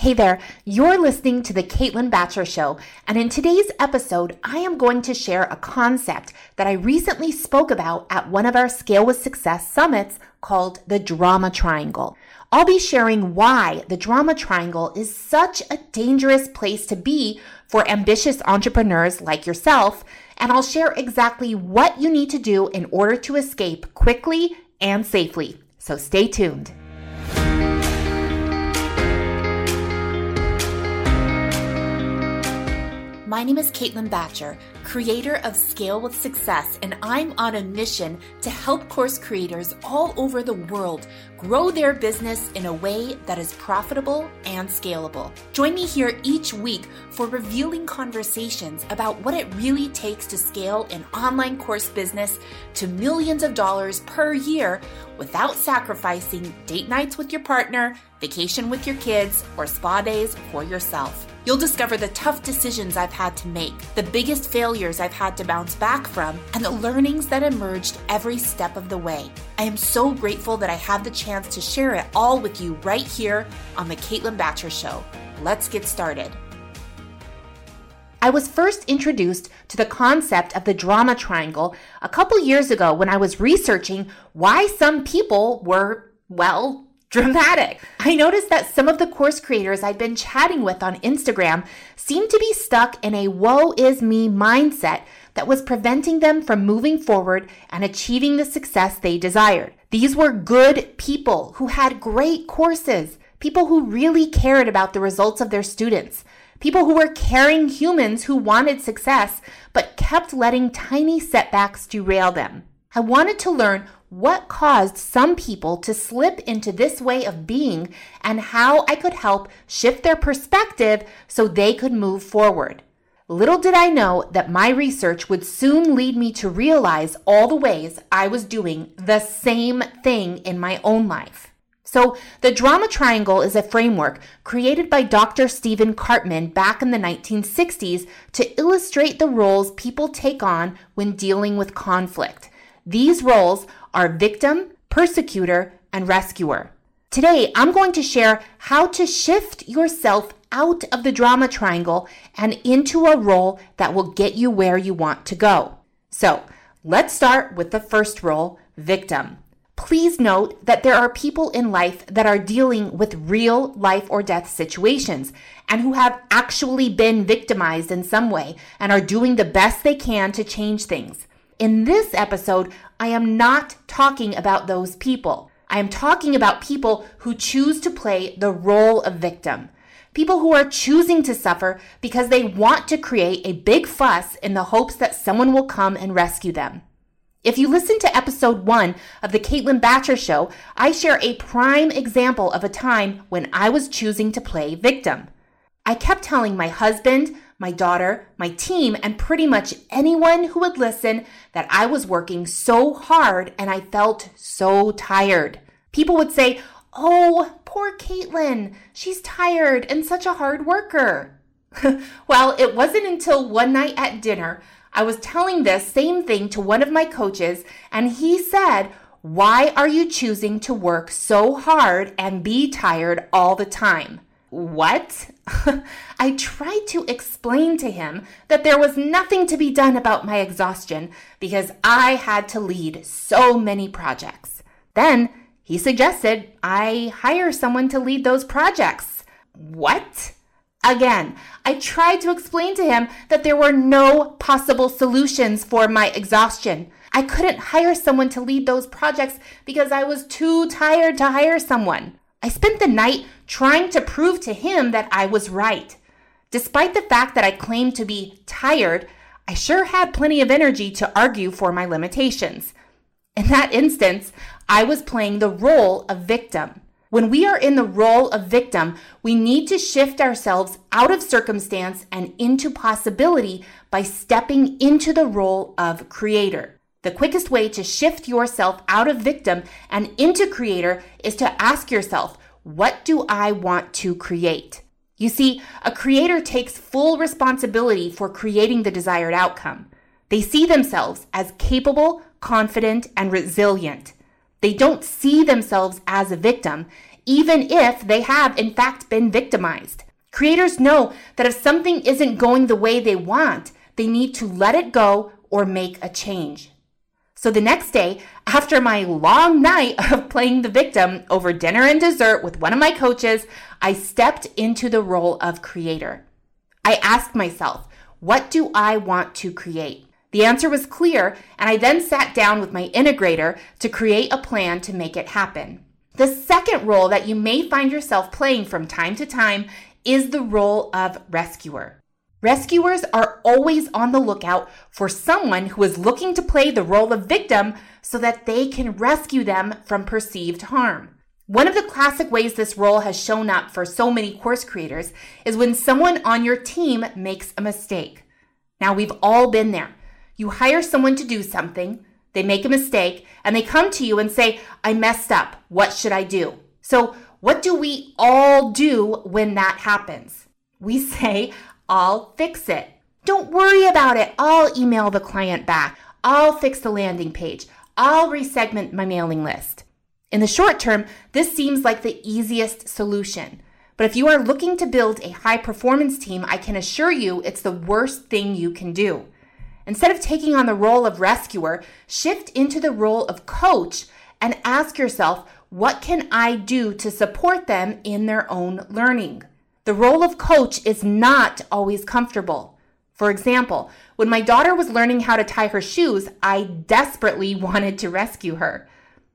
Hey there, you're listening to The Caitlin Bacher Show, and in today's episode, I am going to share a concept that I recently spoke about at one of our Scale with Success summits called the Drama Triangle. I'll be sharing why the Drama Triangle is such a dangerous place to be for ambitious entrepreneurs like yourself, and I'll share exactly what you need to do in order to escape quickly and safely. So stay tuned. My name is Caitlin Bacher, creator of Scale with Success, and I'm on a mission to help course creators all over the world grow their business in a way that is profitable and scalable. Join me here each week for revealing conversations about what it really takes to scale an online course business to millions of dollars per year without sacrificing date nights with your partner, vacation with your kids, or spa days for yourself. You'll discover the tough decisions I've had to make, the biggest failures I've had to bounce back from, and the learnings that emerged every step of the way. I am so grateful that I have the chance to share it all with you right here on The Caitlin Bacher Show. Let's get started. I was first introduced to the concept of the drama triangle a couple years ago when I was researching why some people were, well, dramatic. I noticed that some of the course creators I'd been chatting with on Instagram seemed to be stuck in a woe is me mindset that was preventing them from moving forward and achieving the success they desired. These were good people who had great courses, people who really cared about the results of their students, people who were caring humans who wanted success but kept letting tiny setbacks derail them. I wanted to learn what caused some people to slip into this way of being and how I could help shift their perspective so they could move forward. Little did I know that my research would soon lead me to realize all the ways I was doing the same thing in my own life. So, the drama triangle is a framework created by Dr. Stephen Karpman back in the 1960s to illustrate the roles people take on when dealing with conflict. These roles are victim, persecutor, and rescuer. Today, I'm going to share how to shift yourself out of the drama triangle and into a role that will get you where you want to go. So, let's start with the first role, victim. Please note that there are people in life that are dealing with real life or death situations and who have actually been victimized in some way and are doing the best they can to change things. In this episode, I am not talking about those people. I am talking about people who choose to play the role of victim. People who are choosing to suffer because they want to create a big fuss in the hopes that someone will come and rescue them. If you listen to episode one of the Caitlin Bacher Show, I share a prime example of a time when I was choosing to play victim. I kept telling my husband, my daughter, my team, and pretty much anyone who would listen that I was working so hard and I felt so tired. People would say, Oh, poor Caitlin, she's tired and such a hard worker. well, it wasn't until one night at dinner I was telling this same thing to one of my coaches, and he said, Why are you choosing to work so hard and be tired all the time? What? I tried to explain to him that there was nothing to be done about my exhaustion because I had to lead so many projects. Then he suggested I hire someone to lead those projects. What? Again, I tried to explain to him that there were no possible solutions for my exhaustion. I couldn't hire someone to lead those projects because I was too tired to hire someone. I spent the night trying to prove to him that I was right. Despite the fact that I claimed to be tired, I sure had plenty of energy to argue for my limitations. In that instance, I was playing the role of victim. When we are in the role of victim, we need to shift ourselves out of circumstance and into possibility by stepping into the role of creator. The quickest way to shift yourself out of victim and into creator is to ask yourself, what do I want to create? You see, a creator takes full responsibility for creating the desired outcome. They see themselves as capable, confident, and resilient. They don't see themselves as a victim. even if they have in fact been victimized. Creators know that if something isn't going the way they want, they need to let it go or make a change. So the next day, after my long night of playing the victim over dinner and dessert with one of my coaches, I stepped into the role of creator. I asked myself, what do I want to create? The answer was clear, and I then sat down with my integrator to create a plan to make it happen. The second role that you may find yourself playing from time to time is the role of rescuer. Rescuers are always on the lookout for someone who is looking to play the role of victim so that they can rescue them from perceived harm. One of the classic ways this role has shown up for so many course creators is when someone on your team makes a mistake. Now, we've all been there. You hire someone to do something, they make a mistake, and they come to you and say, I messed up. What should I do? So, what do we all do when that happens? We say, I'll fix it. Don't worry about it. I'll email the client back. I'll fix the landing page. I'll resegment my mailing list. In the short term, this seems like the easiest solution. But if you are looking to build a high performance team, I can assure you it's the worst thing you can do. Instead of taking on the role of rescuer, shift into the role of coach and ask yourself, what can I do to support them in their own learning? The role of coach is not always comfortable. For example, when my daughter was learning how to tie her shoes, I desperately wanted to rescue her.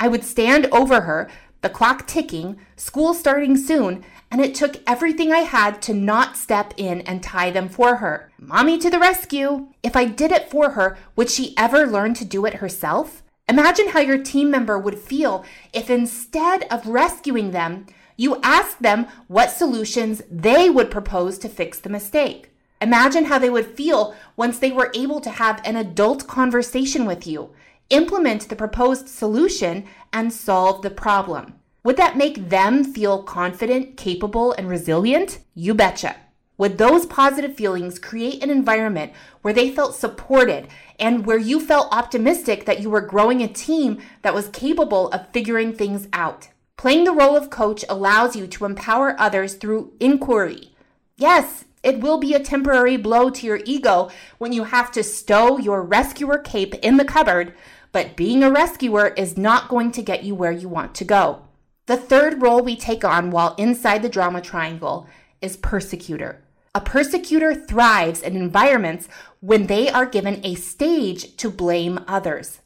I would stand over her, the clock ticking, school starting soon, and it took everything I had to not step in and tie them for her. Mommy to the rescue! If I did it for her, would she ever learn to do it herself? Imagine how your team member would feel if instead of rescuing them, you ask them what solutions they would propose to fix the mistake. Imagine how they would feel once they were able to have an adult conversation with you, implement the proposed solution, and solve the problem. Would that make them feel confident, capable, and resilient? You betcha. Would those positive feelings create an environment where they felt supported and where you felt optimistic that you were growing a team that was capable of figuring things out? Playing the role of coach allows you to empower others through inquiry. Yes, it will be a temporary blow to your ego when you have to stow your rescuer cape in the cupboard, but being a rescuer is not going to get you where you want to go. The third role we take on while inside the drama triangle is persecutor. A persecutor thrives in environments when they are given a stage to blame others.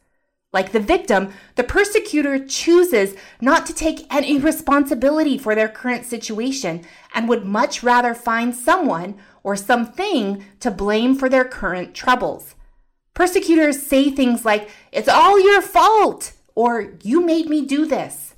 Like the victim, the persecutor chooses not to take any responsibility for their current situation and would much rather find someone or something to blame for their current troubles. Persecutors say things like, It's all your fault, or You made me do this.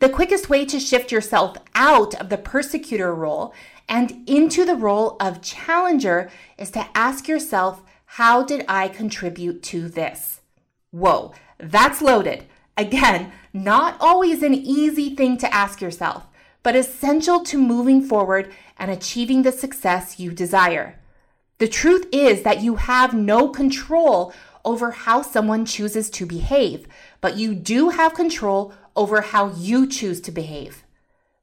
The quickest way to shift yourself out of the persecutor role and into the role of challenger is to ask yourself, How did I contribute to this? Whoa, that's loaded. Again, not always an easy thing to ask yourself, but essential to moving forward and achieving the success you desire. The truth is that you have no control over how someone chooses to behave, but you do have control over how you choose to behave.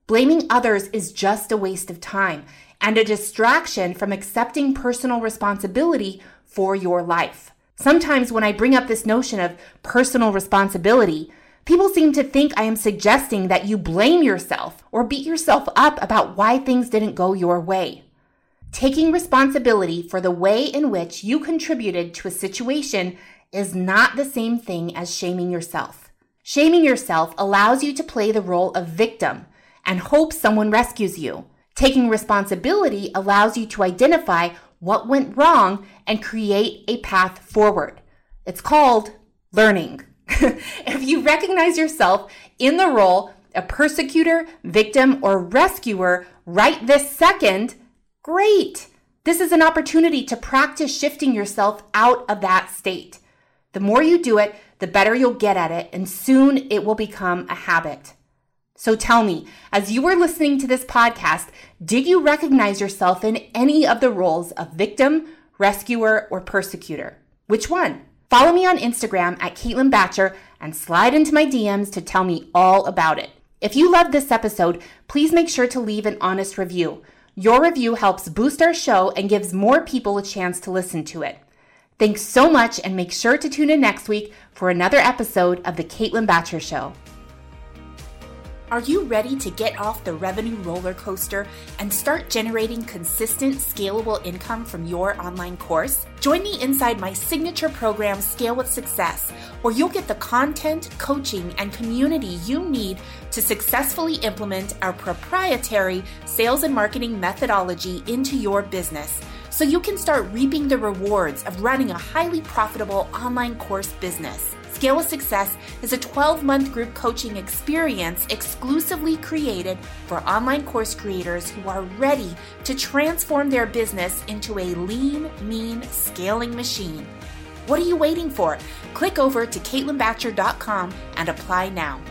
Blaming others is just a waste of time and a distraction from accepting personal responsibility for your life. Sometimes when I bring up this notion of personal responsibility, people seem to think I am suggesting that you blame yourself or beat yourself up about why things didn't go your way. Taking responsibility for the way in which you contributed to a situation is not the same thing as shaming yourself. Shaming yourself allows you to play the role of victim and hope someone rescues you. Taking responsibility allows you to identify what went wrong and create a path forward. It's called learning. if you recognize yourself in the role a persecutor, victim, or rescuer right this second, great. This is an opportunity to practice shifting yourself out of that state. The more you do it, the better you'll get at it, and soon it will become a habit. So tell me, as you were listening to this podcast, did you recognize yourself in any of the roles of victim, rescuer, or persecutor? Which one? Follow me on Instagram at Caitlin Bacher and slide into my DMs to tell me all about it. If you loved this episode, please make sure to leave an honest review. Your review helps boost our show and gives more people a chance to listen to it. Thanks so much, and make sure to tune in next week for another episode of The Caitlin Bacher Show. Are you ready to get off the revenue roller coaster and start generating consistent, scalable income from your online course? Join me inside my signature program, Scale with Success, where you'll get the content, coaching, and community you need to successfully implement our proprietary sales and marketing methodology into your business so you can start reaping the rewards of running a highly profitable online course business. Scale with Success is a 12 month group coaching experience exclusively created for online course creators who are ready to transform their business into a lean, mean scaling machine. What are you waiting for? Click over to CaitlinBacher.com and apply now.